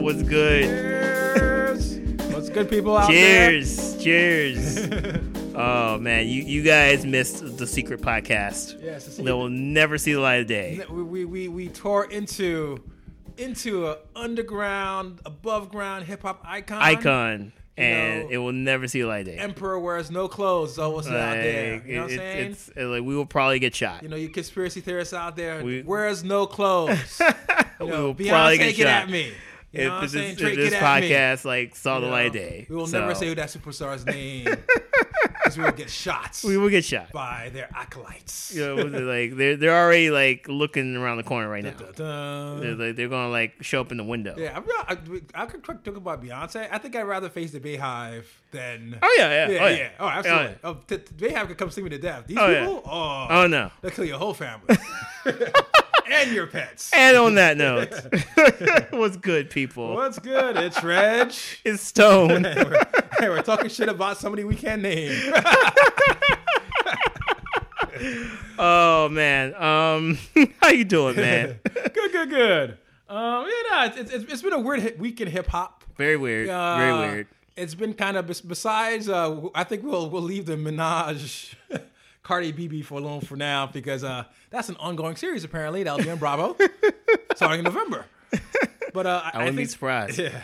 What's good? Cheers. What's good, people out there? Cheers. Cheers. oh man, you you guys missed the secret podcast. Yes, it's- They will never see the light of day. we, we, we, we tore into into a underground, above ground hip hop icon. Icon. And know, it will never see the light of day. Emperor wears no clothes. So what's out there? You know what I'm saying? It's, it's like we will probably get shot. you know, you conspiracy theorists out there We- wears no clothes. we You know, will Beyonce probably get, get shot. at me. You if know I'm this, if this podcast like saw the You light of day, We will So, never say who that superstar's name because we will get shots we will get shot. by their acolytes. You know, they're like they're they're already like looking around the corner right now. Dun-dun. They're like they're gonna like show up in the window. Yeah, I'm I, I could talk about Beyonce. I think I'd rather face the Beyhive than. Oh yeah, yeah, yeah, oh, yeah. yeah. Oh, oh absolutely. yeah. Oh, t- t- Beyhive could come sting me to death. These Oh, yeah. people, oh, Oh no. they'll kill your whole family and your pets. And on that note, what's good, people? What's good? It's Reg. It's Stone. hey, we're, hey, we're talking shit about somebody we can't name. oh man, um, how you doing, man? good, good, good. Um, yeah, no, it's, it's, it's been a weird week in hip hop. Very weird. Uh, Very weird. It's been kind of besides. Uh, I think we'll we'll leave the Minaj, Cardi B beef long for now because uh, that's an ongoing series. Apparently, that'll be on Bravo starting in November. But uh, I wouldn't be think, surprised. Yeah,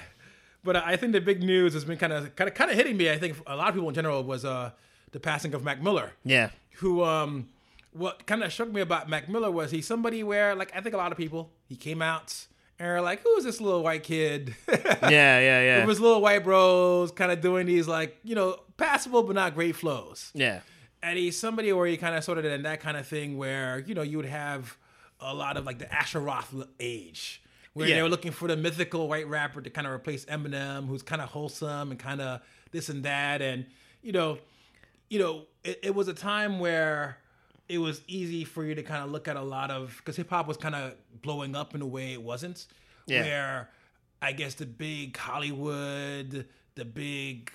but uh, I think the big news has been kind of kind of kind of hitting me. I think a lot of people in general was uh, the passing of Mac Miller Yeah. who um what kind of struck me about Mac Miller was he's somebody where like I think a lot of people he came out and are like who is this little white kid Yeah, yeah, yeah. it was little white bros kind of doing these like you know passable but not great flows yeah. He's somebody where he kind of sort of in that kind of thing where you know you would have a lot of like the Asher Roth age where Yeah. they were looking for the mythical white rapper to kind of replace Eminem who's kind of wholesome and kind of this and that and you know you know it, it was a time where it was easy for you to kind of look at a lot of because hip hop was kind of blowing up in a way it wasn't Yeah. where I guess the big Hollywood the big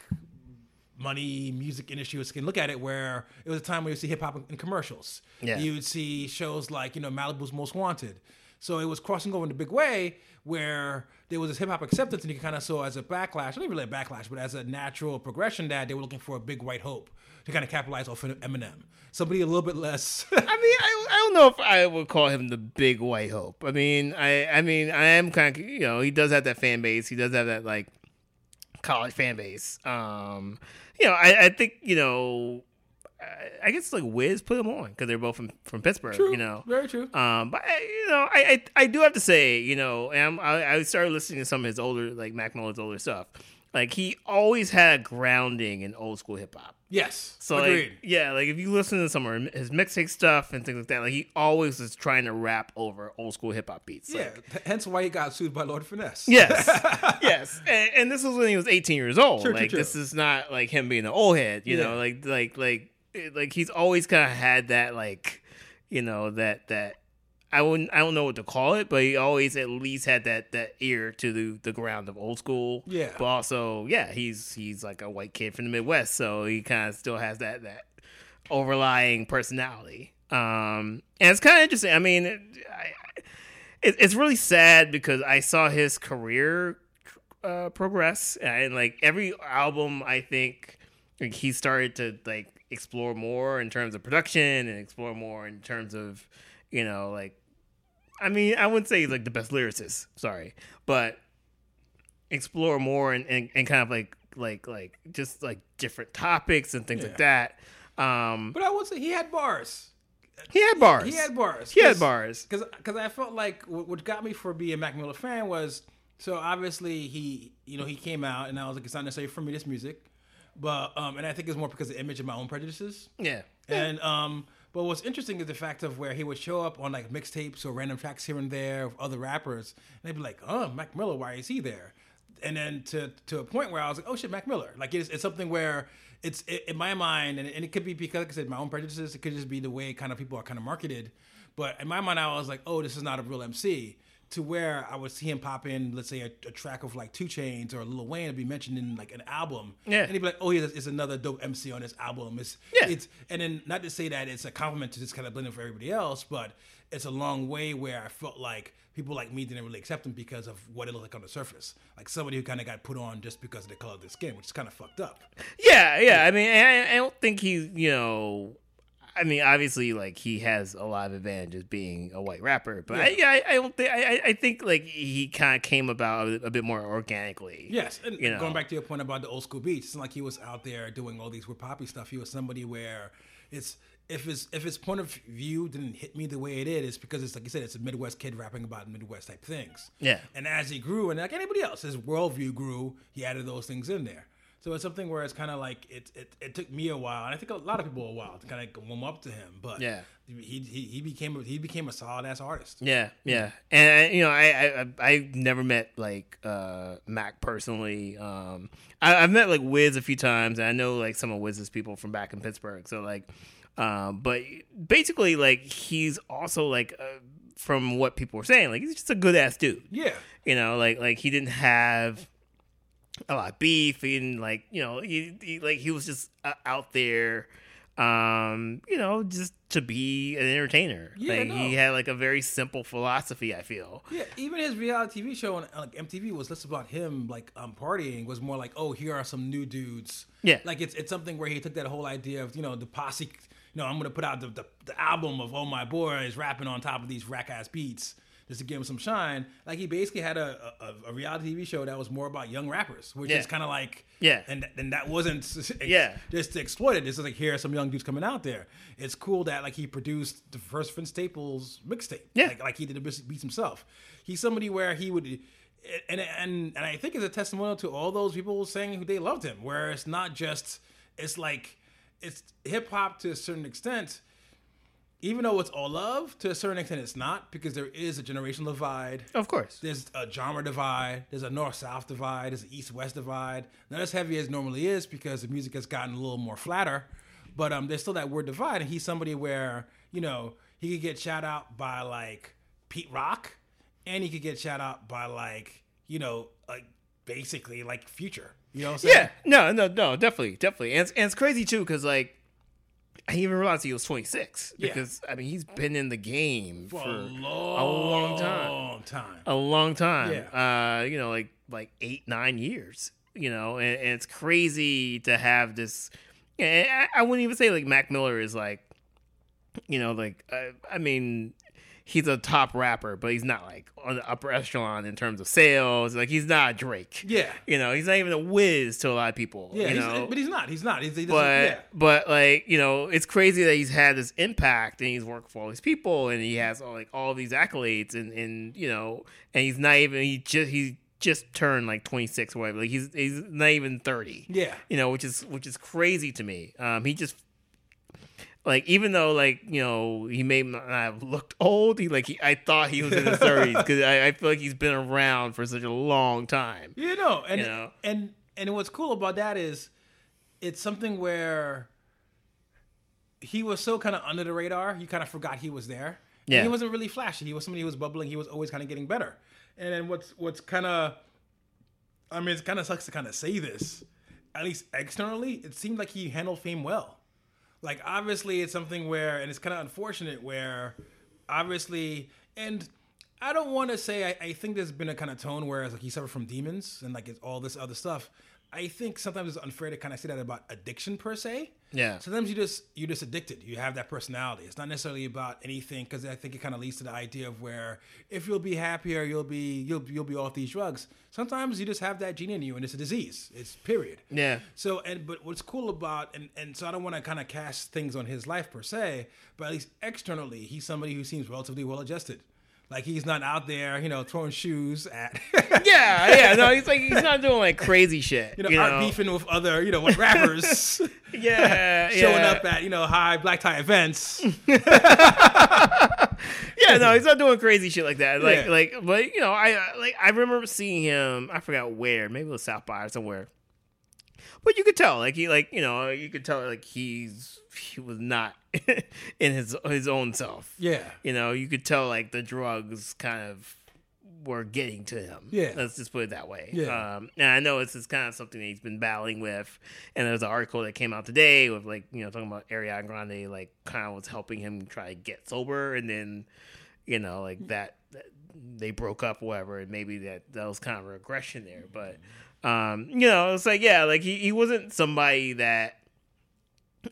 money music industry was can look at it where it was a time where you see hip hop in commercials. Yeah. You would see shows like, you know, Malibu's Most Wanted. So it was crossing over in a big way where there was this hip hop acceptance and you kind of saw as a backlash, not even really a backlash, but as a natural progression that they were looking for a big white hope to kind of capitalize off of Eminem. Somebody a little bit less. I mean, I, I don't know if I would call him the big white hope. I mean, I I mean, I am kind of you know he does have that fan base. He does have that like college fan base. Um, you know, I, I think you know, I, I guess like Wiz put him on because they're both from from Pittsburgh. True. You know, Very true. Um, but I, you know, I, I I do have to say, you know, and I'm, I I started listening to some of his older like Mac Miller's older stuff. Like he always had grounding in old school hip hop. yes. So Agreed. like, yeah, like if you listen to some of his mixtape stuff and things like that, like he always is trying to rap over old school hip hop beats. yeah. Like, Hence why he got sued by Lord Finesse. yes, yes, and, and this was when he was 18 years old. True, true, like true. this is not like him being an old head. You Yeah. know, like like like like he's always kind of had that like, you know that that. I wouldn't. I don't know what to call it, but he always at least had that that ear to the, the ground of old school. Yeah. But also, yeah, he's he's like a white kid from the Midwest, so he kind of still has that that overlying personality. Um, and it's kind of interesting. I mean, it, I, it, it's really sad because I saw his career uh, progress, and like every album, I think like, he started to like explore more in terms of production and explore more in terms of you know like. I mean, I wouldn't say he's like the best lyricist. Sorry, but explore more and, and, and kind of like like like just like different topics and things like that. Um, But I would say he had bars. he had bars. He had bars. He had bars. because because I felt like what, what got me for being a Mac Miller fan was so obviously he you know he came out and I was like it's not necessarily for me this music, but um and I think it's more because of the image of my own prejudices Yeah. and um but what's interesting is the fact of where he would show up on like mixtapes or random tracks here and there of other rappers and they'd be like oh Mac Miller why is he there? And then to to a point where I was like oh shit Mac Miller. Like it's, it's something where it's it, in my mind and, and it could be because like I said my own prejudices it could just be the way kind of people are kind of marketed but in my mind I was like oh this is not a real MC to where I would see him pop in, let's say a, a track of like 2 Chainz or Lil Wayne to be mentioned in like an album. Yeah. And he'd be like, oh, yeah, it's another dope MC on this album. It's, Yeah. it's, and then not to say that it's a compliment to just kind of blending for everybody else, but it's a long way where I felt like people like me didn't really accept him because of what it looked like on the surface. Like somebody who kind of got put on just because of the color of their skin, which is kind of fucked up. Yeah, yeah. I mean, I, I don't think he's, you know, I mean, obviously, like he has a lot of advantages being a white rapper, but I, Yeah. I, I don't think I, I- I think like he kind of came about a, a bit more organically. Yes, and You know. going back to your point about the old school beats, it's not like he was out there doing all these weird poppy stuff. He was somebody where it's if his if his point of view didn't hit me the way it did, it's because it's like you said, it's a Midwest kid rapping about Midwest type things. Yeah. And as he grew, and like anybody else, his worldview grew. He added those things in there. So it's something where it's kind of like it, it. It took me a while, and I think a lot of people a while to kind of warm up to him. But Yeah. he he, he became a, he became a solid ass artist. Yeah, yeah, and you know, I I I never met like uh Mac personally. Um, I, I've met like Wiz a few times, and I know like some of Wiz's people from back in Pittsburgh. So like, um, but basically, like he's also like uh, from what people were saying, like he's just a good ass dude. Yeah. You know, like like he didn't have a lot of beef. and like you know he, he like he was just uh, out there. Um, you know, just to be an entertainer. Yeah, like no. he had like a very simple philosophy. I feel. Yeah, even his reality TV show on like MTV was less about him like um partying. Was more like, oh, here are some new dudes. Yeah. like it's it's something where he took that whole idea of you know the posse. You know, I'm gonna put out the the, the album of oh my boys rapping on top of these rack ass beats just to give him some shine. Like he basically had a a, a reality TV show that was more about young rappers, which Yeah. is kind of like Yeah. and and that wasn't Yeah. just to exploit it. It's just like here are some young dudes coming out there. It's cool that like he produced the first Vince Staples mixtape. Yeah. like, like he did the beats beats himself. He's somebody where he would. And, and and I think it's a testimonial to all those people saying who they loved him. Where it's not just, it's like, it's hip hop to a certain extent. Even though it's all love, to a certain extent, it's not because there is a generational divide. Of course. There's a genre divide. There's a north south divide. There's an east west divide. Not as heavy as normally is because the music has gotten a little more flatter. But um, there's still that word divide, and he's somebody where you know he could get shout out by like Pete Rock, and he could get shout out by like you know like basically like Future. You know what I'm saying? Yeah. No. No. No. Definitely. Definitely. And it's, and it's crazy too because like I even realized he was 26 Yeah. because I mean he's been in the game for, for, a long, a long time. long time. a long time. Yeah. Uh, you know, like like eight nine years. You know, and, and it's crazy to have this. I, I wouldn't even say like Mac Miller is like, you know, like uh, I mean, he's a top rapper, but he's not like on the upper echelon in terms of sales. Like he's not Drake. Yeah. You know, he's not even a Wiz to a lot of people. Yeah, you he's, know, but he's not. He's not. He's, he doesn't- but yeah. but like you know, it's crazy that he's had this impact and he's worked for all these people and he has all, like all these accolades and and you know, and he's not even he just he just turned like 26 or whatever. Like he's he's not even 30. Yeah. You know, which is which is crazy to me. Um, he just like even though like you know he may not have looked old, he like he, I thought he was in his 30s because I, I feel like he's been around for such a long time. You know, and You know? and and what's cool about that is it's something where he was so kind of under the radar, you kind of forgot he was there. And Yeah. he wasn't really flashy. He was somebody who was bubbling. He was always kind of getting better. And then what's what's kind of, I mean, it kind of sucks to kind of say this. At least externally, it seemed like he handled fame well. Like obviously, it's something where, and it's kind of unfortunate where, obviously, and I don't want to say I, I think there's been a kind of tone where it's like he suffered from demons and like it's all this other stuff. I think sometimes it's unfair to kind of say that about addiction per se. Yeah. Sometimes you just you're just addicted. You have that personality. It's not necessarily about anything because I think it kind of leads to the idea of where if you'll be happier, you'll be you'll you'll be off these drugs. Sometimes you just have that gene in you, and it's a disease. It's period. Yeah. So and but what's cool about and and so I don't want to kind of cast things on his life per se, but at least externally, he's somebody who seems relatively well adjusted. Like he's not out there, you know, throwing shoes at Yeah, yeah, no, he's like he's not doing like crazy shit. you know, art beefing with other, you know, with rappers Yeah, showing yeah. up at, you know, high black tie events. Yeah, no, he's not doing crazy shit like that. Like, Yeah. like, but you know, I like I remember seeing him. I forgot where, maybe it was South by or somewhere. But you could tell, like he, like you know, you could tell, like he's he was not in his his own self. Yeah. You know, you could tell like the drugs kind of were getting to him. Yeah. let's just put it that way. Yeah. Um, and I know this is kind of something that he's been battling with. And there's an article that came out today with like you know talking about Ariana Grande like kind of was helping him try to get sober, and then you know like that, that they broke up, whatever, and maybe that that was kind of a regression there. But um, you know, it's like yeah, like he he wasn't somebody that.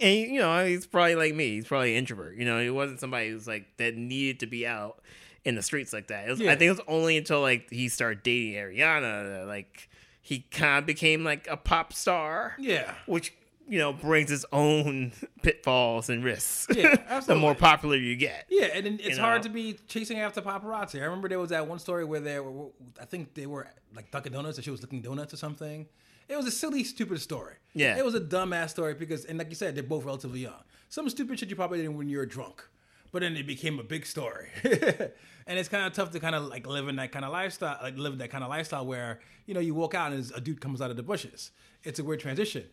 And you know, he's probably like me. He's probably an introvert. You know, he wasn't somebody who's like that needed to be out in the streets like that. It was, Yeah. I think it was only until like he started dating Ariana that like he kind of became like a pop star. Yeah. which you know brings its own pitfalls and risks. Yeah, absolutely. the more popular you get. Yeah, and it's You hard know? to be chasing after paparazzi. I remember there was that one story where they were, I think they were like Dunkin' Donuts, or she was looking donuts or something. It was a silly, stupid story. Yeah. it was a dumbass story because, and like you said, they're both relatively young. Some stupid shit you probably did when you were drunk, but then it became a big story. and it's kind of tough to kind of like live in that kind of lifestyle, like live in that kind of lifestyle where you know you walk out and a dude comes out of the bushes. It's a weird transition.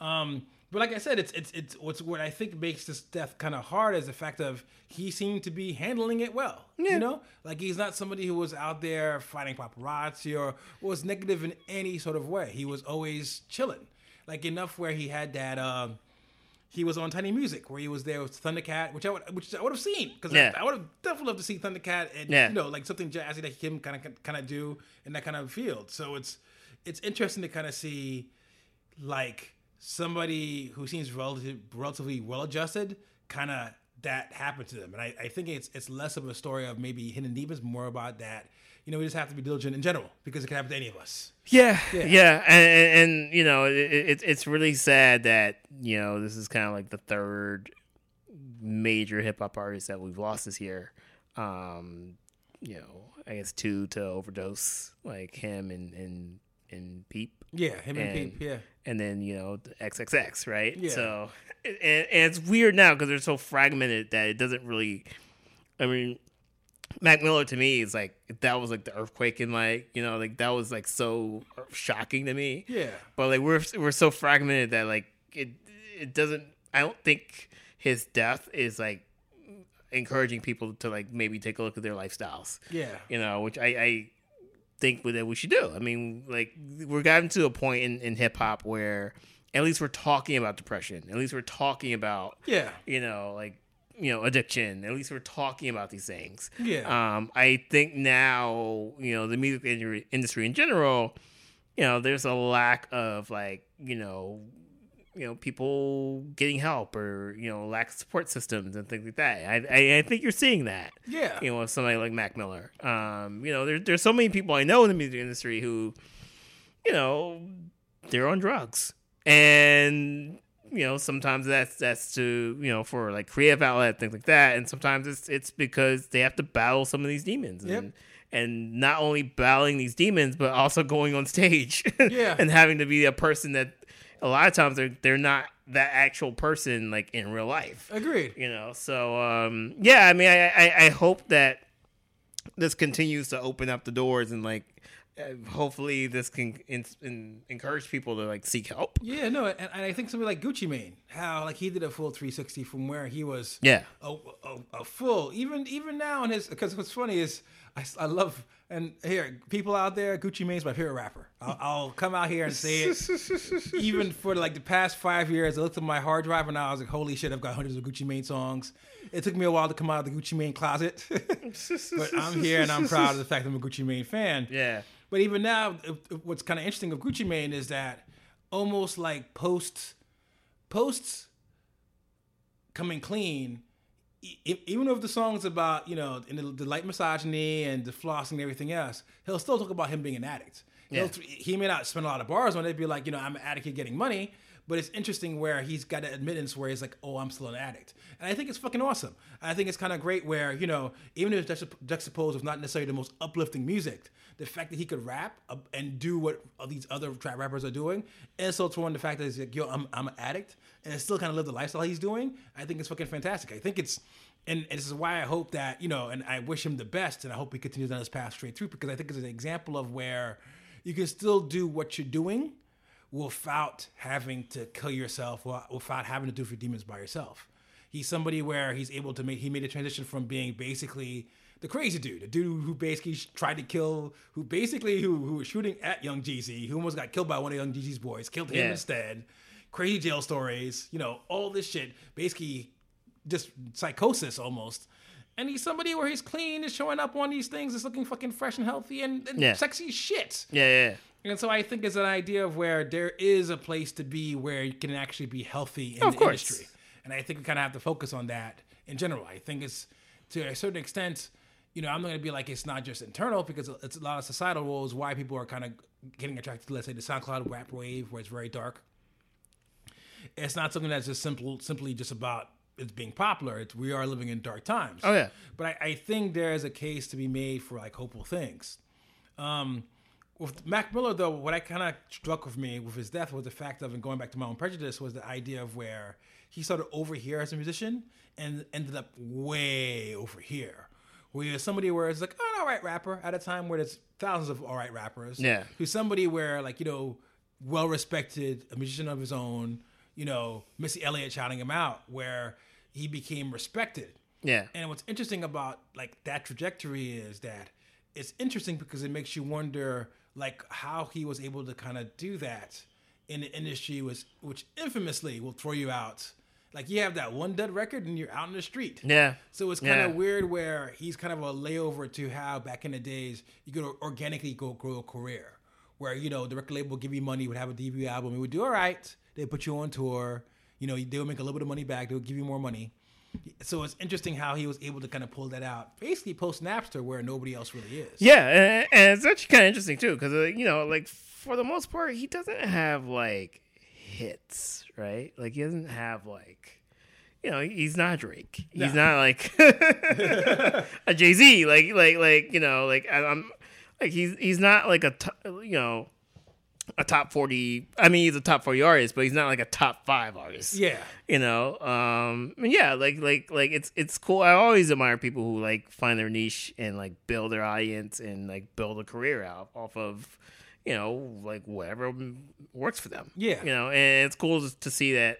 Um, but like I said, it's it's it's what's what I think makes this death kind of hard is the fact of he seemed to be handling it well. You know, like he's not somebody who was out there fighting paparazzi or was negative in any sort of way. He was always chilling, like enough where he had that. Um, he was on Tiny Music where he was there with Thundercat, which I would which I would have seen because Yeah. I, would have definitely loved to see Thundercat and Yeah. you know like something jazzy that can kind of kind of do in that kind of field. So it's it's interesting to kind of see like somebody who seems relative, relatively well adjusted, kind of that happened to them. And I, I think it's it's less of a story of maybe hidden demons, more about that. You know, we just have to be diligent in general because it can happen to any of us. Yeah, Yeah. yeah, And, and, and you know, it, it, it's really sad that you know this is kind of like the third major hip hop artist that we've lost this year. Um, you know, I guess two to overdose, like him and and and Peep. Yeah, him and, And- Peep. Yeah, and then you know the XXX, right? Yeah. So, and, and it's weird now because they're so fragmented that it doesn't really. I mean, Mac Miller to me is like that was like the earthquake in like you know like that was like so shocking to me. yeah, But like we're we're so fragmented that like it it doesn't. I don't think his death is like encouraging people to like maybe take a look at their lifestyles yeah, you know, which I, I think that we should do. I mean, like we're gotten to a point in, in hip hop where at least we're talking about depression. At least we're talking about yeah, you know, like you know, addiction. At least we're talking about these things. yeah. Um, I think now, you know, the music industry- industry in general, you know, there's a lack of like, you know, you know, people getting help or you know, lack of support systems and things like that. I, I, I think you're seeing that yeah. you know, with somebody like Mac Miller. Um, you know, there, there's so many people I know in the music industry who, you know, they're on drugs, and you know, sometimes that's that's to you know for like creative outlet things like that, and sometimes it's it's because they have to battle some of these demons. Yep. And, and not only battling these demons, but also going on stage Yeah. and having to be a person that a lot of times they're they're not that actual person like in real life. Agreed. you know so um yeah i mean i i, I hope that this continues to open up the doors and like uh, hopefully this can in, in, encourage people to like seek help. Yeah, no, and, and I think somebody like Gucci Mane, how like he did a full 360 from where he was yeah. a, a, a full even even now in his because what's funny is I, I love and here people out there Gucci Mane's my favorite rapper. I'll, I'll come out here and say it. Even for like the past five years I looked at my hard drive and I was like holy shit I've got hundreds of Gucci Mane songs. It took me a while to come out of the Gucci Mane closet. But I'm here and I'm proud of the fact that I'm a Gucci Mane fan. Yeah. But even now, what's kind of interesting of Gucci Mane is that almost like post posts coming clean, even if the song's about you know in the, the light misogyny and the flossing and everything else, he'll still talk about him being an addict. He'll he may not spend a lot of bars on it, be like you know I'm an addict at getting money. But it's interesting where he's got an admittance where he's like, "Oh, I'm still an addict," and I think it's fucking awesome. I think it's kind of great where you know, even if it's juxtap- juxtaposed with not necessarily the most uplifting music, the fact that he could rap and do what these other trap rappers are doing, and so to one the fact that he's like, "Yo, I'm I'm an addict," and still kind of live the lifestyle he's doing. I think it's fucking fantastic. I think it's. And, and this is why I hope that, you know, and I wish him the best and I hope he continues on his path straight through because I think it's an example of where you can still do what you're doing without having to kill yourself, without having to do for demons by yourself. He's somebody where he's able to make he made a transition from being basically the crazy dude, the dude who basically tried to kill, who basically who who was shooting at Young Jeezy, who almost got killed by one of Young Jeezy's boys, killed him Yeah. instead. Crazy jail stories, you know, all this shit, basically just psychosis almost. And he's somebody where he's clean, is showing up on these things, is looking fucking fresh and healthy and, and Yeah. sexy shit. Yeah, yeah. And so I think it's an idea of where there is a place to be where you can actually be healthy in Of the course. industry. And I think we kind of have to focus on that in general. I think it's to a certain extent, you know, I'm not going to be like it's not just internal because it's a lot of societal roles why people are kind of getting attracted to, let's say, the SoundCloud rap wave where it's very dark. It's not something that's just simple, simply just about it's being popular. It's, we are living in dark times. Oh yeah. But I, I think there is a case to be made for like hopeful things. Um, with Mac Miller, though, what I kind of struck with me with his death was the fact of, and going back to my own prejudice, was the idea of where he started over here as a musician and ended up way over here. Where you're somebody where it's like, oh, an all right rapper at a time where there's thousands of all right rappers. Yeah. Who's somebody where, like, you know, well respected, a musician of his own, you know, Missy Elliott shouting him out, where he became respected. Yeah. And what's interesting about like that trajectory is that it's interesting because it makes you wonder like how he was able to kind of do that in the industry was which infamously will throw you out. Like you have that one dead record and you're out in the street. Yeah. So it's kind of Yeah. weird where he's kind of a layover to how back in the days you could organically go grow a career. Where, you know, the record label would give you money, would have a debut album, it would do all right. They'd put you on tour, you know, they would make a little bit of money back, they would give you more money. So it's interesting how he was able to kind of pull that out, basically post Napster, where nobody else really is. Yeah, and, and it's actually kind of interesting too, because uh, you know, like for the most part, he doesn't have like hits, right? Like he doesn't have like, you know, he's not Drake. He's not like a Jay Z. Like, like, like you know, like I- I'm like he's he's not like a t- you know a top forty. I mean, he's a top forty artist, but he's not like a top five artist Yeah. you know um yeah like like like it's it's cool i always admire people who like find their niche and like build their audience and like build a career out off of you know like whatever works for them Yeah. you know and it's cool to see that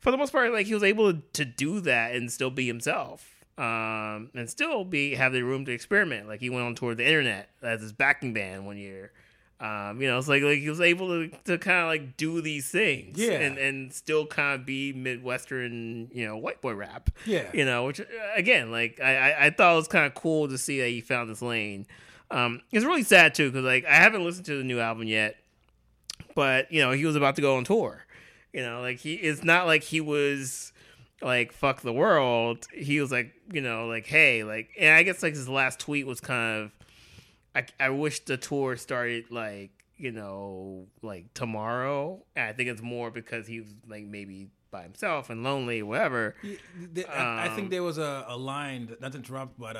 for the most part like he was able to do that and still be himself um and still be have the room to experiment like he went on tour the internet as his backing band one year um, you know, it's like like he was able to, to kind of like do these things, Yeah. and and still kind of be midwestern, you know, white boy rap, Yeah. you know, which uh, again, like I I, I thought it was kind of cool to see that he found this lane. Um, it's really sad too because like I haven't listened to the new album yet, but you know he was about to go on tour. You know, like he it's not like he was like fuck the world. He was like you know like hey like and I guess like his last tweet was kind of I I wish the tour started like you know like tomorrow. And I think it's more because he was like maybe by himself and lonely, whatever. Yeah, th- I, I think Um, there was a, a line, that- not to interrupt, but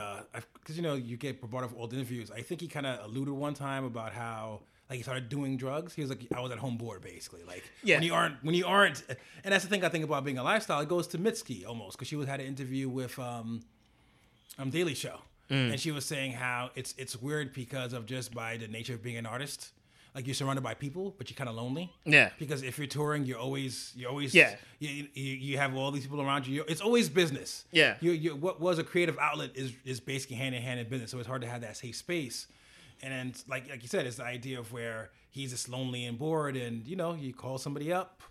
because you know you get brought up old interviews. I think he kind of alluded one time about how like he started doing drugs. He was like, I was at home bored, basically. Like Yeah. when you aren't, when you aren't, and that's the thing I think about being a lifestyle. It goes to Mitski almost because she was had an interview with um, um Daily Show, Mm. and she was saying how it's it's weird because of just by the nature of being an artist. Like you're surrounded by people, but you're kind of lonely Yeah. because if you're touring, you're always you're always Yeah. You, you, you have all these people around you. You're- It's always business. Yeah. You, you, what was a creative outlet is is basically hand in hand in business. So it's hard to have that safe space. And then, like like you said, it's the idea of where he's just lonely and bored, and you know, you call somebody up,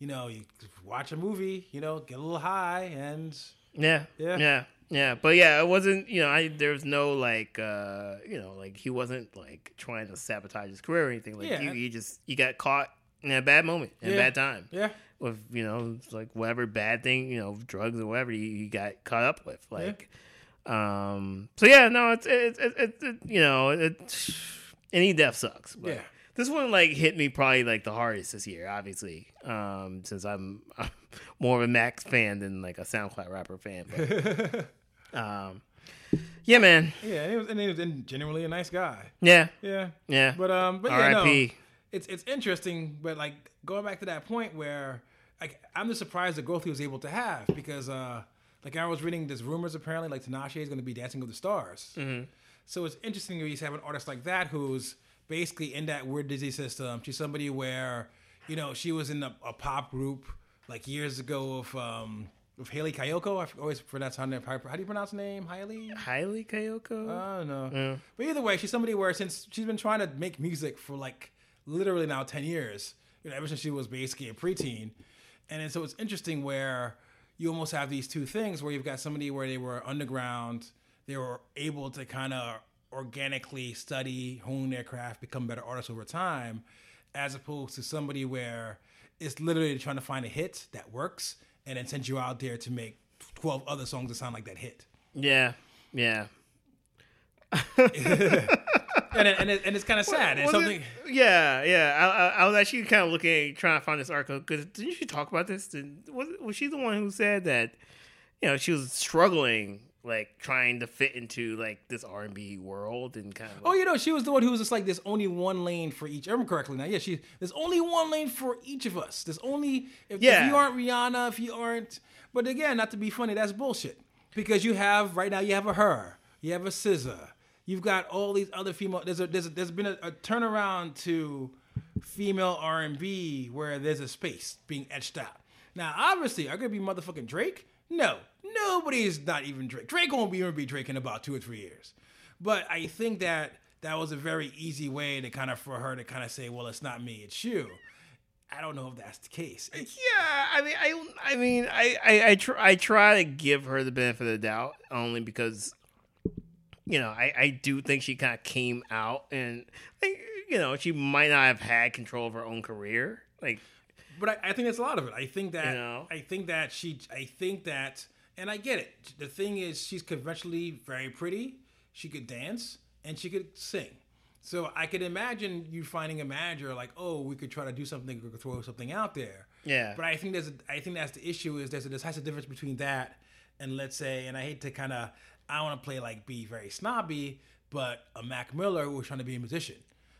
you know, you watch a movie, you know, get a little high, and Yeah. Yeah. Yeah. Yeah. But yeah, it wasn't, you know, I there was no like uh, you know, like he wasn't like trying to sabotage his career or anything. Like Yeah. you, you just you got caught in a bad moment, in a bad time. yeah, With, you know, like whatever bad thing, you know, drugs or whatever you, you got caught up with. Like um so yeah, no, it's it's it's it, it, you know, it any death sucks. But Yeah. This one like hit me probably like the hardest this year, obviously. Um, since I'm, I'm more of a Max fan than like a SoundCloud rapper fan. But, um, yeah, man. yeah. And he was, and he was generally a nice guy. Yeah, Yeah, yeah. but um, but yeah, no. It's it's interesting, but like going back to that point where like I'm just surprised the growth he was able to have because uh like I was reading there's rumors apparently like Tinashe is going to be Dancing with the Stars. Mm-hmm. So it's interesting you have an artist like that who's basically in that weird Disney system. She's somebody where you know she was in a, a pop group like years ago of um with Haley Kayoko. I always pronounce her name. How do you pronounce her name? Hailey? Hailey Kayoko. I don't know. Yeah. But either way, she's somebody where since she's been trying to make music for like literally now ten years, you know, ever since she was basically a preteen, and so it's interesting where you almost have these two things where you've got somebody where they were underground, they were able to kind of organically study, hone their craft, become better artists over time, as opposed to somebody where it's literally trying to find a hit that works and then send you out there to make 12 other songs that sound like that hit. Yeah, yeah. And, it, and, it, and it's kind of sad. And Was something. it- yeah, yeah. I, I, I was actually kind of looking, trying to find this article because didn't she talk about this? Did, was was she the one who said that you know she was struggling, like trying to fit into like this R and B world and kind of. Oh, you know, she was the one who was just like, "There's only one lane for each." I remember correctly now. Yeah, she. There's only one lane for each of us. There's only if, Yeah. if you aren't Rihanna, if you aren't. But again, not to be funny, that's bullshit. Because you have right now, you have a her, you have a SZA, you've got all these other female. There's a there's a, there's been a, a turnaround to female R and B where there's a space being etched out. Now, obviously, are gonna be motherfucking Drake? No, nobody's not even Drake. Drake won't be even be Drake in about two or three years. But I think that that was a very easy way to kind of for her to kind of say, well, it's not me, it's you. I don't know if that's the case. It- Yeah, I mean, I, I mean, I, I, I, tr- I try to give her the benefit of the doubt only because, you know, I, I do think she kind of came out and, like, you know, she might not have had control of her own career. Like, but I, I think that's a lot of it. I think that You know? I think that she I think that and I get it. The thing is she's conventionally very pretty. She could dance and she could sing. So I could imagine you finding a manager like, oh, we could try to do something, we could throw something out there. Yeah. But I think there's a, I think that's the issue is there's a a difference between that and let's say, and I hate to kind of I want to play like be very snobby, but a Mac Miller who was trying to be a musician.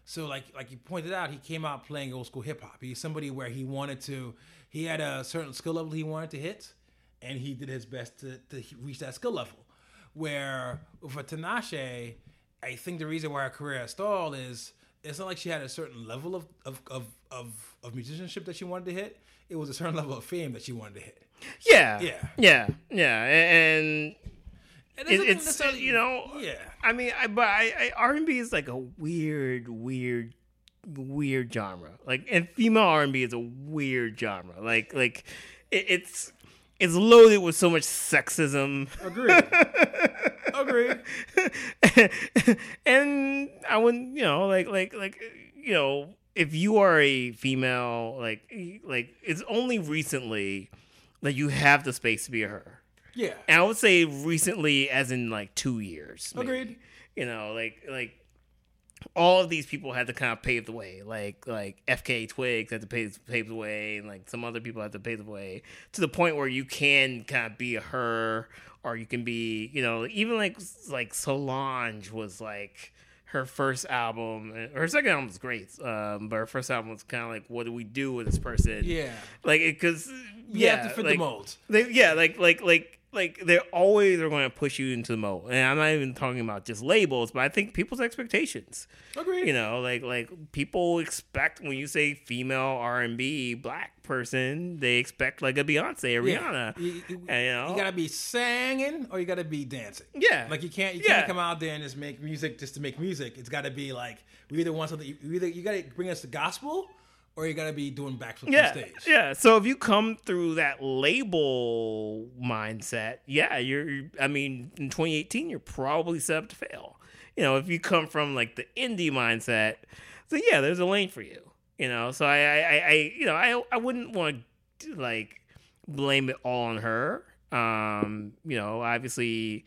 So like like you pointed out, he came out playing old school hip hop. He's somebody where he wanted to, he had a certain skill level he wanted to hit, and he did his best to, to reach that skill level. Where for Tinashe, I think the reason why her career stalled is it's not like she had a certain level of of, of, of of musicianship that she wanted to hit. It was a certain level of fame that she wanted to hit. yeah, Yeah. yeah, yeah, And it, it's necessarily- you know, yeah. I mean, I, but I, I R and B is like a weird, weird, weird genre. Like, and female R and B is a weird genre. Like, like it, it's it's loaded with so much sexism. Agreed. Agreed. and I wouldn't, you know, like, like, like, you know, if you are a female, like, like it's only recently that you have the space to be a her. Yeah. And I would say recently, as in like two years. maybe. Agreed. You know, like like all of these people had to kind of pave the way. Like like FKA Twigs had to pave pave the way, and like some other people had to pave the way to the point where you can kind of be a her, or you can be, you know, even like like Solange was like her first album. Her second album was great, um, but her first album was kind of like, what do we do with this person? Yeah. like because You yeah, have to fit like, the mold. they, yeah, like like like like they're always are going to push you into the mold, and I'm not even talking about just labels, but I think people's expectations. Agreed. You know, like like people expect when you say female R and B black person, they expect like a Beyonce or Yeah. Rihanna. You, you- And, you know, you gotta be singing or you gotta be dancing. yeah, Like you can't you Yeah. can't come out there and just make music just to make music. It's gotta be like we either want something you either you gotta bring us the gospel or you gotta be doing backflips yeah, on stage. yeah. So if you come through that label mindset, yeah, you're. I mean, in 2018, you're probably set up to fail. You know, if you come from like the indie mindset, so yeah, there's a lane for you. You know, so I, I, I, you know, I, I wouldn't want to like blame it all on her. Um, you know, obviously.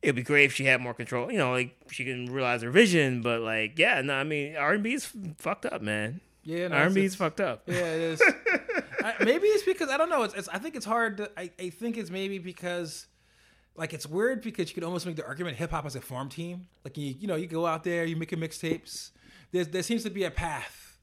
It'd be great if she had more control, you know, like she can realize her vision. But like, yeah, no, I mean, R and B is fucked up, man. Yeah, no, R and B is fucked up. Yeah, it is. I, maybe it's because I don't know. It's, it's I think it's hard. To, I I think it's maybe because like it's weird because you could almost make the argument hip hop as a farm team. Like you you know you go out there you make your mixtapes. There's there seems to be a path,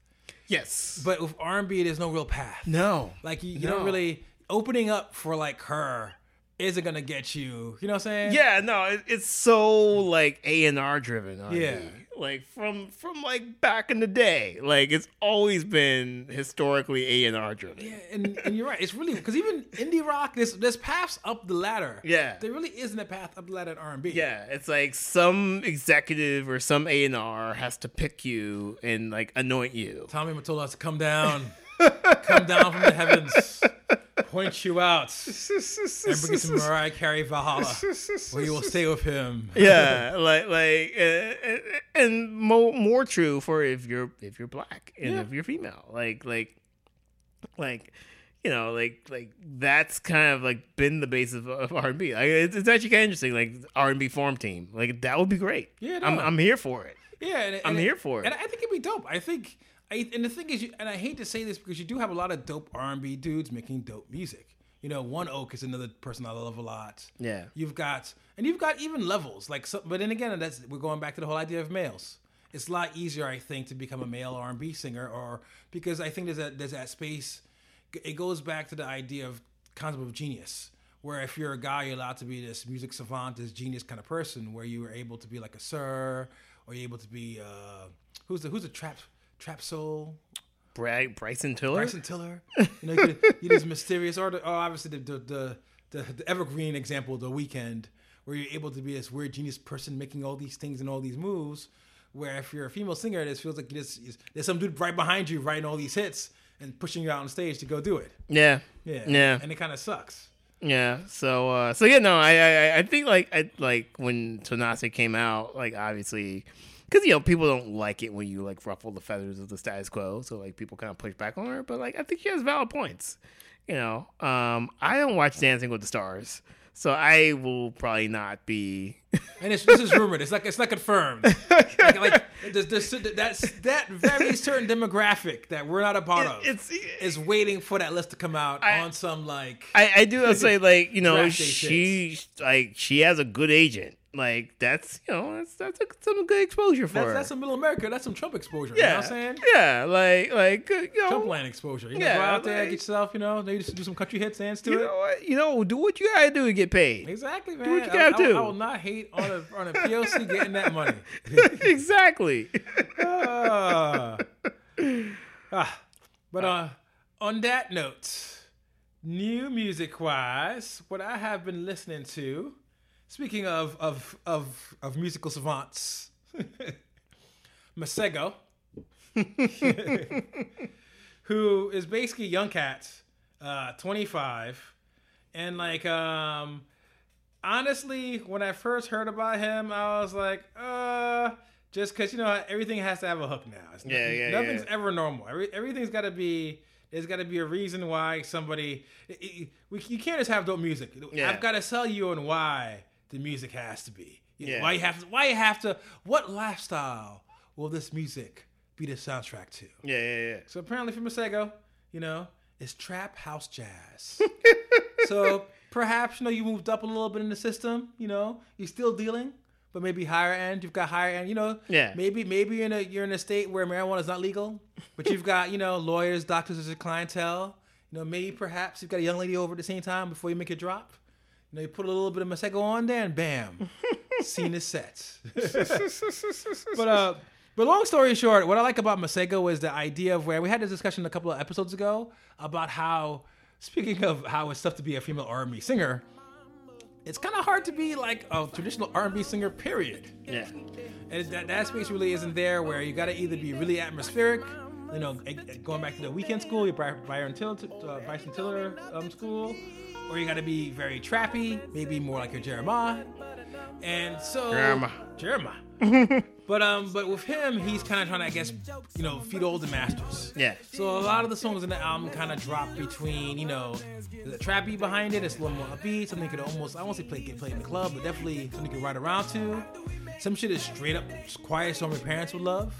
Yes, but with R and B there's no real path. no, Like you, you No. don't really opening up for like her isn't gonna get you. You know what I'm saying? Yeah, no, it, it's so like A and R driven. Yeah. like from from like back in the day. Like it's always been historically A and R driven. Yeah, and, and you're right. It's really because even indie rock, there's there's paths up the ladder. Yeah. there really isn't a path up the ladder in R&B. Yeah, it's like some executive or some A and R has to pick you and like anoint you. Tommy Mottola has to come down, come down from the heavens, point you out, and bring you to Mariah Carey Valhalla, where you will stay with him. yeah, like like, uh, and more more true for if you're if you're black and Yeah. if you're female, like like like you know like like that's kind of like been the basis of, of R and B. Like it's, it's actually kind of interesting, like R and B form team, like that would be great. Yeah, no. I'm I'm here for it. Yeah, and, I'm and here for it. and I think it'd be dope. I think, I, and the thing is, you, and I hate to say this because you do have a lot of dope R and B dudes making dope music. You know, One Oak is another person I love a lot. Yeah. you've got, and you've got even levels. Like, so, but then again, that's we're going back to the whole idea of males. It's a lot easier, I think, to become a male R and B singer, or because I think there's that there's that space. It goes back to the idea of concept of genius where if you're a guy, you're allowed to be this music savant, this genius kind of person, where you were able to be like a sir, or you're able to be uh, who's the who's the trap trap soul Bry- Bryson Tiller. Bryson Tiller. You know, you this mysterious, or, the, or obviously the the, the the the evergreen example, the Weeknd, where you're able to be this weird genius person making all these things and all these moves. Where if you're a female singer, it feels like just, there's some dude right behind you writing all these hits and pushing you out on stage to go do it. Yeah. Yeah, Yeah. and it kind of sucks. Yeah. So uh so yeah, no, I I I think like I like when Tinashe came out, like obviously because you know people don't like it when you like ruffle the feathers of the status quo, so like people kind of push back on her. But like I think she has valid points. You know, um, I don't watch Dancing with the Stars, so I will probably not be. And it's, this is rumored. It's like it's not confirmed. like, like there's, there's, that's that very certain demographic that we're not a part of. it's is waiting for that list to come out I- on some like I, I do say like you know she like she has a good agent. Like that's you know that's that's a, some good exposure for that's, her. that's some middle America. That's some Trump exposure. You know yeah, what I'm saying? yeah, like like uh, you know, Trump land exposure. You know, Yeah, go out there, like- get yourself, you know, maybe just do some country hits, dance to You it. know what? You know, do what you gotta do to get paid. Exactly, man. what you I- gotta I, do. I will not hate on a on a POC getting that money. exactly. Ah. Ah. But uh, on that note, new music wise, what I have been listening to, speaking of of of, of musical savants, Masego, who is basically young cat, uh, 25, and like um honestly, when I first heard about him, I was like, uh, just because you know everything has to have a hook now. It's Yeah, nothing- yeah, Nothing's yeah. ever normal. Every, everything's got to be. There's got to be a reason why somebody. it- it- we, you can't just have dope music. Yeah. I've got to sell you on why the music has to be. Yeah. Why you have to. Why you have to. What lifestyle will this music be the soundtrack to? Yeah, yeah, yeah. So apparently for Masego, you know, it's trap house jazz. so perhaps you know you moved up a little bit in the system. You know, you're still dealing, but maybe higher end. You've got higher end. You know, Yeah. Maybe maybe you're in a you're in a state where marijuana is not legal, but you've got you know lawyers, doctors as a clientele. You know, maybe perhaps you've got a young lady over at the same time before you make it drop. You know, you put a little bit of Masego on there, and bam, scene is set. but uh, but long story short, what I like about Masego is the idea of where we had this discussion a couple of episodes ago about how, speaking of how it's tough to be a female R&B singer, it's kind of hard to be like a traditional R&B singer. Period. Yeah. And that, that space really isn't there where you got to either be really atmospheric, you know, going back to the Weeknd school, your Bry- Byron Tiller, uh, Bryson Tiller um, school, or you got to be very trappy, maybe more like your Jeremiah. And so Jeremiah. Jeremiah. but um, but with him, he's kind of trying to, I guess, you know, feed all the masters. Yeah. So a lot of the songs in the album kind of drop between, you know, there's a trap beat behind it. It's a little more upbeat. Something you could almost, I won't say play get played in the club, but definitely something you could ride around to. Some shit is straight up quiet song my parents would love.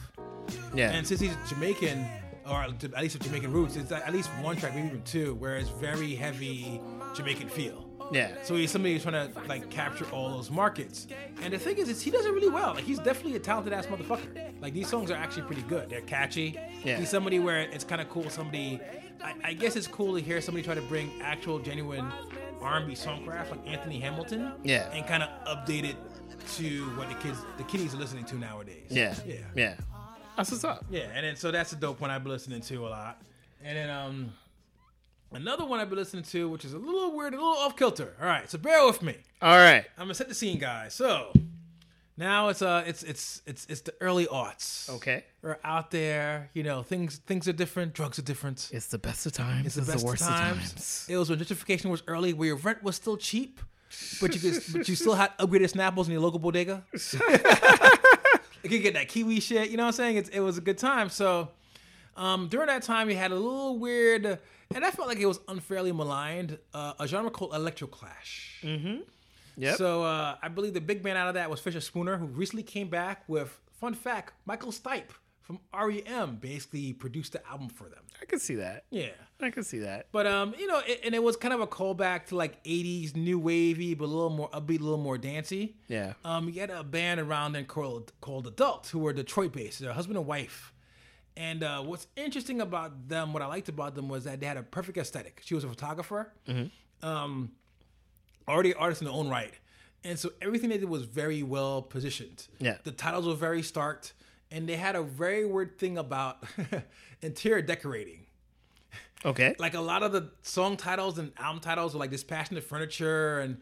Yeah. And since he's Jamaican, or at least with Jamaican roots, it's at least one track, maybe even two, where it's very heavy Jamaican feel. yeah. So he's somebody who's trying to like capture all those markets. And the thing is, is he does it really well. Like he's definitely a talented ass motherfucker. Like these songs are actually pretty good. They're catchy. Yeah. He's somebody where it's kind of cool. Somebody, I, I guess it's cool to hear somebody try to bring actual, genuine R&B songcraft like Anthony Hamilton. Yeah. And kind of update it to what the kids, the kiddies are listening to nowadays. Yeah. Yeah. Yeah. That's what's up. Yeah, and then so that's a dope one I've been listening to a lot. And then um another one I've been listening to, which is a little weird, a little off kilter. All right, so bear with me. All right. I'm gonna set the scene, guys. So now it's uh it's it's it's it's the early aughts. Okay. We're out there, you know, things things are different, drugs are different. It's the best of times. It's the best worst of times. It was when gentrification was early, where your rent was still cheap, but you could, but you still had upgraded Snapples in your local bodega. you could get that kiwi shit. You know what I'm saying? It's, it was a good time. So um, during that time, you had a little weird, and I felt like it was unfairly maligned, uh, a genre called electroclash. Yep. So uh, I believe the big man out of that was Fischerspooner, who recently came back with fun fact: Michael Stipe from REM basically produced the album for them. I could see that. Yeah. I could see that. But um, you know, it, and it was kind of a callback to like '80s new wavy, but a little more upbeat, a little more dancey. Yeah. Um, you had a band around then called called Adult, who were Detroit based. They're husband and wife. And uh, what's interesting about them, what I liked about them, was that they had a perfect aesthetic. She was a photographer, um, already an artist in their own right, and so everything they did was very well positioned. Yeah. the titles were very stark, and they had a very weird thing about interior decorating Okay. like a lot of the song titles and album titles were like dispassionate furniture and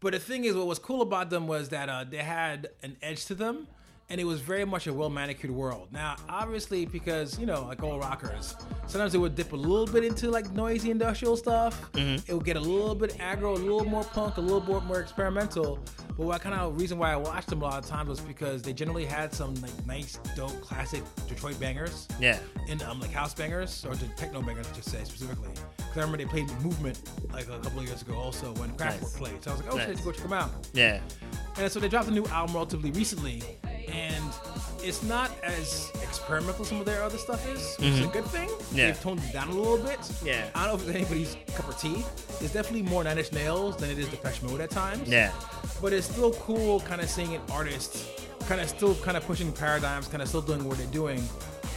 but the thing is what was cool about them was that uh, they had an edge to them and it was very much a well manicured world now obviously because you know like old rockers sometimes it would dip a little bit into like noisy industrial stuff it would get a little bit aggro a little more punk a little bit more experimental but what kind of reason why i watched them a lot of times was because they generally had some like nice dope classic detroit bangers Yeah. and um, like house bangers or the techno bangers, I should say specifically. Because I remember they played Movement like a couple of years ago also when Kraftwerk Nice. played. So I was like, oh Nice. shit, go check them out. Yeah. And so they dropped a new album relatively recently, and it's not as experimental as some of their other stuff is, which is a good thing. Mm-hmm. Yeah. They've toned it down a little bit. Yeah. I don't know if it's anybody's cup of tea. It's definitely more Nine Inch Nails than it is Depeche Mode at times. Yeah. But it's still cool kind of seeing an artist kind of still kind of pushing paradigms, kind of still doing what they're doing.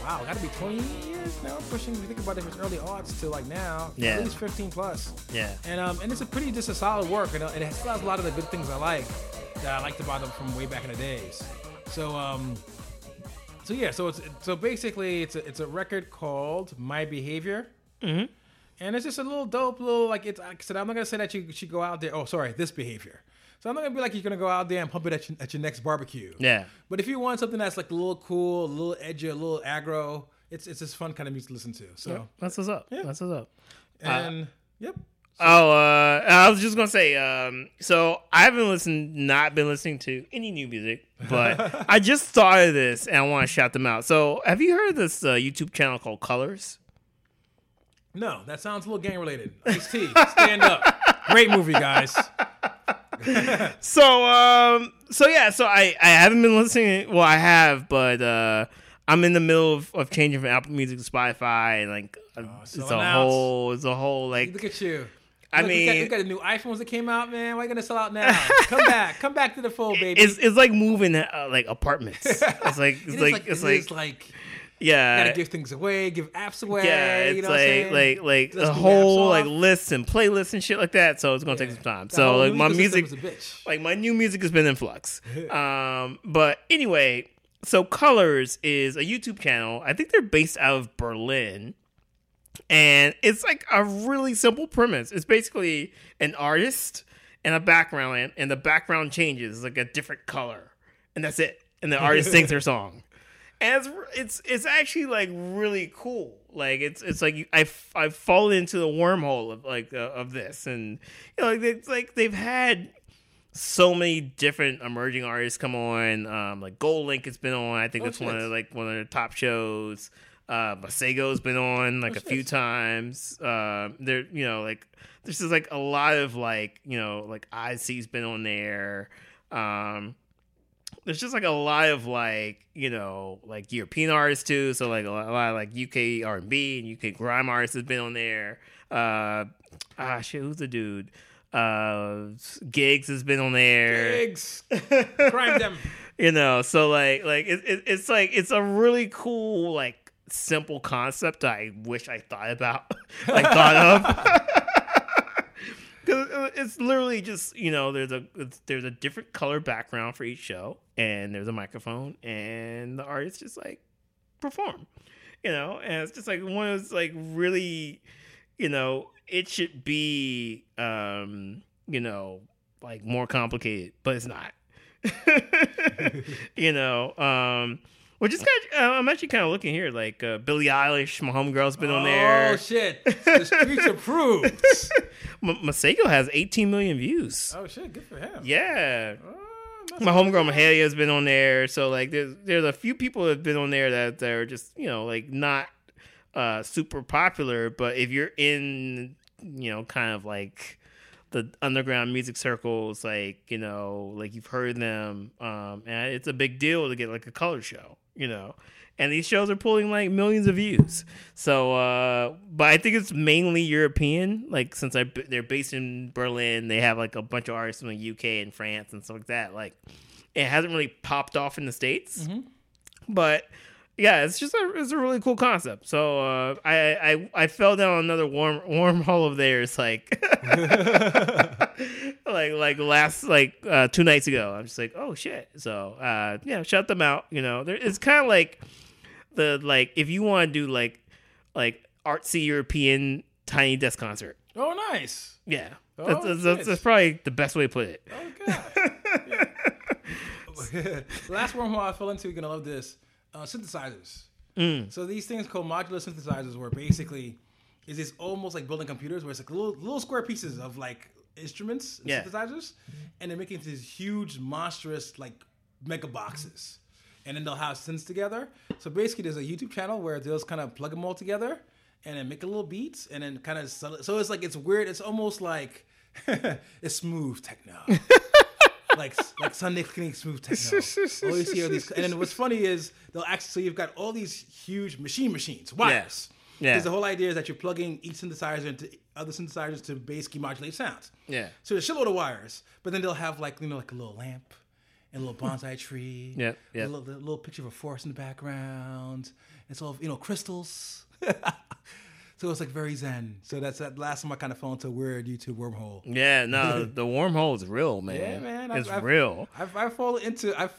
Wow, gotta be 20 years now pushing. If you think about it, from early odds to like now, Yeah. at least 15 plus. Yeah. And um, and it's a pretty just a solid work, and, uh, and it still has a lot of the good things I like that I liked about them from way back in the days. So um, so yeah, so it's so basically it's a it's a record called My Behavior. Mhm. And it's just a little dope, little like it's. I said, I'm not gonna say that you should go out there. Oh, sorry, this behavior. So I'm not gonna be like you're gonna go out there and pump it at your, at your next barbecue. Yeah. But if you want something that's like a little cool, a little edgy, a little aggro, it's it's just fun kind of music to listen to. So That's what's up. Yeah. That's what's up. and yep. Oh, uh, I was just gonna say. Um, so I haven't listened, not been listening to any new music, but I just started this and I want to shout them out. So, have you heard this uh, YouTube channel called Colors? No, that sounds a little gang related. Ice T, stand up. Great movie, guys. So, um, so yeah, so I I haven't been listening. Well, I have, but uh, I'm in the middle of, of changing from Apple Music to Spotify, and like uh, it's a out. whole, it's a whole like Look at you. I Look, mean- you got the new iPhones that came out, man. Why you gonna sell out now? Come back, come back to the fold, baby. it's it's like moving uh, like apartments. It's like it's is like, it it's is like, like yeah. gotta give things away, give apps away. yeah, it's you know what I'm like saying? like like Let's a whole like lists and playlists and shit like that. So it's gonna take some time. The So like my music, a bitch. like my new music has been in flux. um, but anyway, so Colors is a YouTube channel. I think they're based out of Berlin, and it's like a really simple premise. It's basically an artist and a background, and, the background changes like a different color, and that's it. And the artist sings their song. And it's it's it's actually like really cool. Like it's it's like you- I've I've fallen into the wormhole of like uh, of this, and you know, like it's like they've had so many different emerging artists come on. Um, like GoldLink has been on. I think Oh, that's one of like one of their top shows. Uh, Masego's been on like Oh, a few shit. times. Uh, there, you know, like there's just like a lot of like you know like IC's been on there. Um, there's just like a lot of like you know like European artists too. So like a lot, a lot of like UK R and B and UK grime artists has been on there. Uh, ah shit, who's the dude? Uh, Giggs has been on there. Eggs, crime them. You know, so like like it, it, it's like it's a really cool like simple concept I wish I thought about. I thought of. 'Cause, it's literally just you know there's a there's a different color background for each show, and there's a microphone, and the artist just like perform, you know, and it's just like one of those like really, you know, it should be um you know like more complicated, but it's not. you know, um, which is kind of, uh, I'm actually kind of looking here, like uh, Billie Eilish, my homegirl's been on there. Oh shit! The streets approved. M- Masego has 18 million views. Oh shit! Good for him. Yeah. Oh, My homegirl Mahalia has been on there. So like there's there's a few people that have been on there that that are just, you know, like not uh super popular, but if you're in, you know, kind of like the underground music circles, like, you know, like you've heard them, um, and it's a big deal to get like a color show, you know. And these shows are pulling like millions of views. So, uh, but I think it's mainly European. Like, since I, they're based in Berlin, they have like a bunch of artists in the UK and France and stuff like that. Like, it hasn't really popped off in the states, but yeah, it's just a it's a really cool concept. So uh, I I I fell down another warm wormhole of theirs like like like last like uh, two nights ago. I'm just like oh shit. So uh, yeah, shut them out. You know, there, it's kind of like the like if you want to do like like artsy European tiny desk concert. Oh, nice. Yeah, Oh, that's, that's, that's, that's probably the best way to put it. Oh god. Last wormhole I fell into. You're gonna love this. Uh, synthesizers. Mm. So these things called modular synthesizers, were basically is this almost like building computers, where it's like little little square pieces of like instruments, and Yeah. synthesizers, and they're making these huge, monstrous like mega boxes, and then they'll have synths together. So basically, there's a YouTube channel where they'll just kind of plug them all together and then make a little beats, and then kind of sell it. So it's like it's weird. It's almost like it's smooth techno. like like Sunday cleaning smooth techno. all you see are these, and then what's funny is they'll actually so you've got all these huge machine machines, wires. Yeah. Because the whole idea is that you're plugging each synthesizer into other synthesizers to basically modulate sounds. Yeah. So there's a shitload of wires, but then they'll have like you know like a little lamp and a little bonsai tree. Yeah. A little, a little picture of a forest in the background. It's all you know crystals. so it's like very zen. So that's that last time I kind of fell into a weird YouTube wormhole. Yeah, no, the wormhole is real, man. Yeah, man. I've- it's I've- real. I've, I fall into I.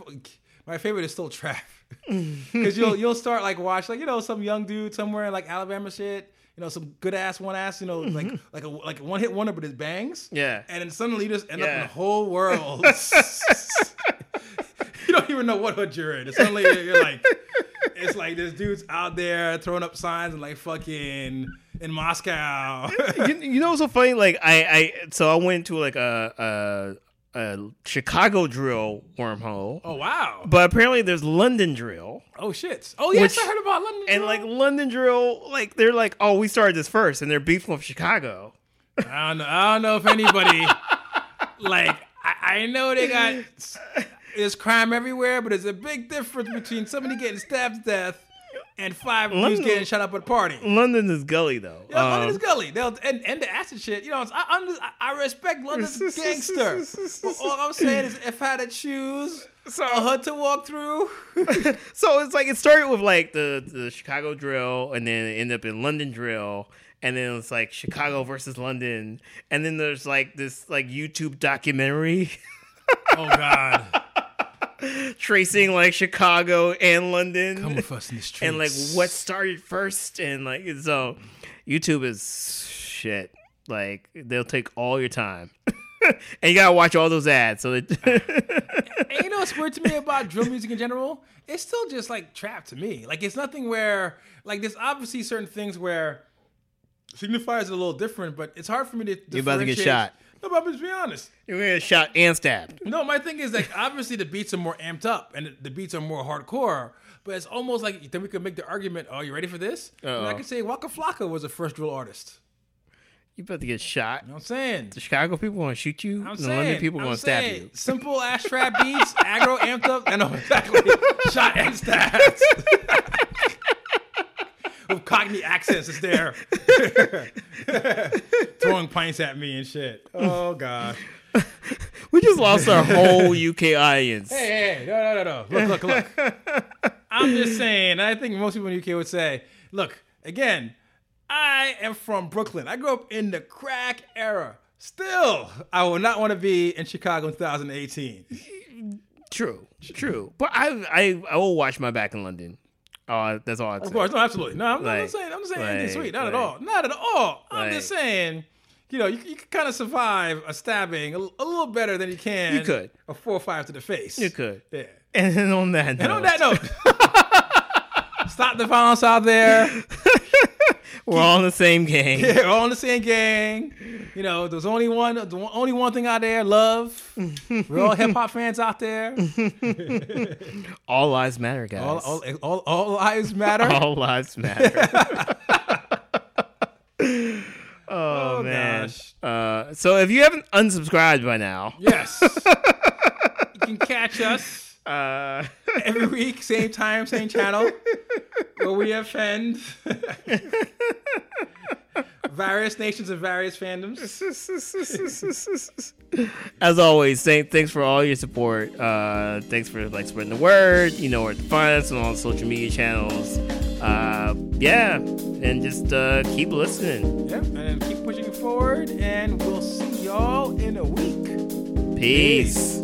My favorite is still trap, because you'll you'll start like watch like you know some young dude somewhere in like Alabama shit, you know some good ass one ass you know mm-hmm. like like a like a one hit wonder but it bangs. Yeah. and then suddenly you just end up in the whole world. you don't even know what hood you're in. And suddenly you're like, it's like this dude's out there throwing up signs and like fucking in Moscow. you, you know what's so funny? Like I, I so I went to like a a, Chicago drill wormhole, oh wow. but apparently there's London drill, Oh shit. Oh yes, Which- I heard about London. and Drill. like London drill, like they're like, oh, we started this first, and they're beefing with Chicago. I don't know. I don't know if anybody like. I, I know they got there's crime everywhere, but there's a big difference between somebody getting stabbed to death and five dudes London- getting shot up at a party. London is gully though. Yeah, Um, London is gully. They'll and, and the acid shit. You know, I, I I respect London's gangster. But all I'm saying is, if I had to choose So- a hood to walk through, so it's like it started with like the the Chicago drill, and then it ended up in London drill, and then it's like Chicago versus London, and then there's like this like YouTube documentary oh god, tracing like Chicago and London, come with us in the streets. and like what started first, and like so YouTube is shit. Like they'll take all your time. and you gotta watch all those ads. So it, And you know what's weird to me about drill music in general? It's still just like trap to me. Like it's nothing where like there's obviously certain things where signifiers are a little different, but it's hard for me to. You're about to get shot. No, but I'm just being honest. you're gonna get shot and stabbed. No, my thing is like obviously the beats are more amped up and the beats are more hardcore, but it's almost like then we could make the argument. Oh, you ready for this? I, mean, I Uh-oh. could say Waka Flocka was a first drill artist. You about to get shot. You know what I'm saying? The Chicago people want to shoot you. I'm the saying, London people want to stab you. Simple ass trap beats, aggro amped up. I know exactly. Shot and stabbed. With Cockney accents, is there. Throwing pints at me and shit. Oh god. We just lost our whole UK audience. Hey, hey, no, no, no, no. Look, look, look. I'm just saying. I think most people in the UK would say, look, again, I am from Brooklyn. I grew up in the crack era. Still, I will not want to be in Chicago in 2018. True, true. But I, I, I will watch my back in London. Oh, that's all. I'd Of course, no, absolutely. No, I'm, Like- not saying. I'm just saying anything sweet. Not at all. Not at all. I'm just saying. You know, you, you can kind of survive a stabbing a, a little better than you can. You could. a four or five to the face. You could. Yeah. And then on that, And on that note, stop the violence out there. we're all in the same game. We're all in the same gang. You know, there's only one, the only one thing out there: love. We're all hip hop fans out there. All lives matter, guys. All, all, all, all lives matter. All lives matter. oh, Oh, man. gosh. Uh, so if you haven't unsubscribed by now, Yes. you can catch us uh, every week, same time, same channel, where we offend various nations and various fandoms. as always, thank, thanks for all your support. Uh, thanks for like spreading the word. You know where to find us on all the social media channels. Uh, yeah, and just uh, keep listening. Yep, and keep pushing it forward, and we'll see y'all in a week. Peace.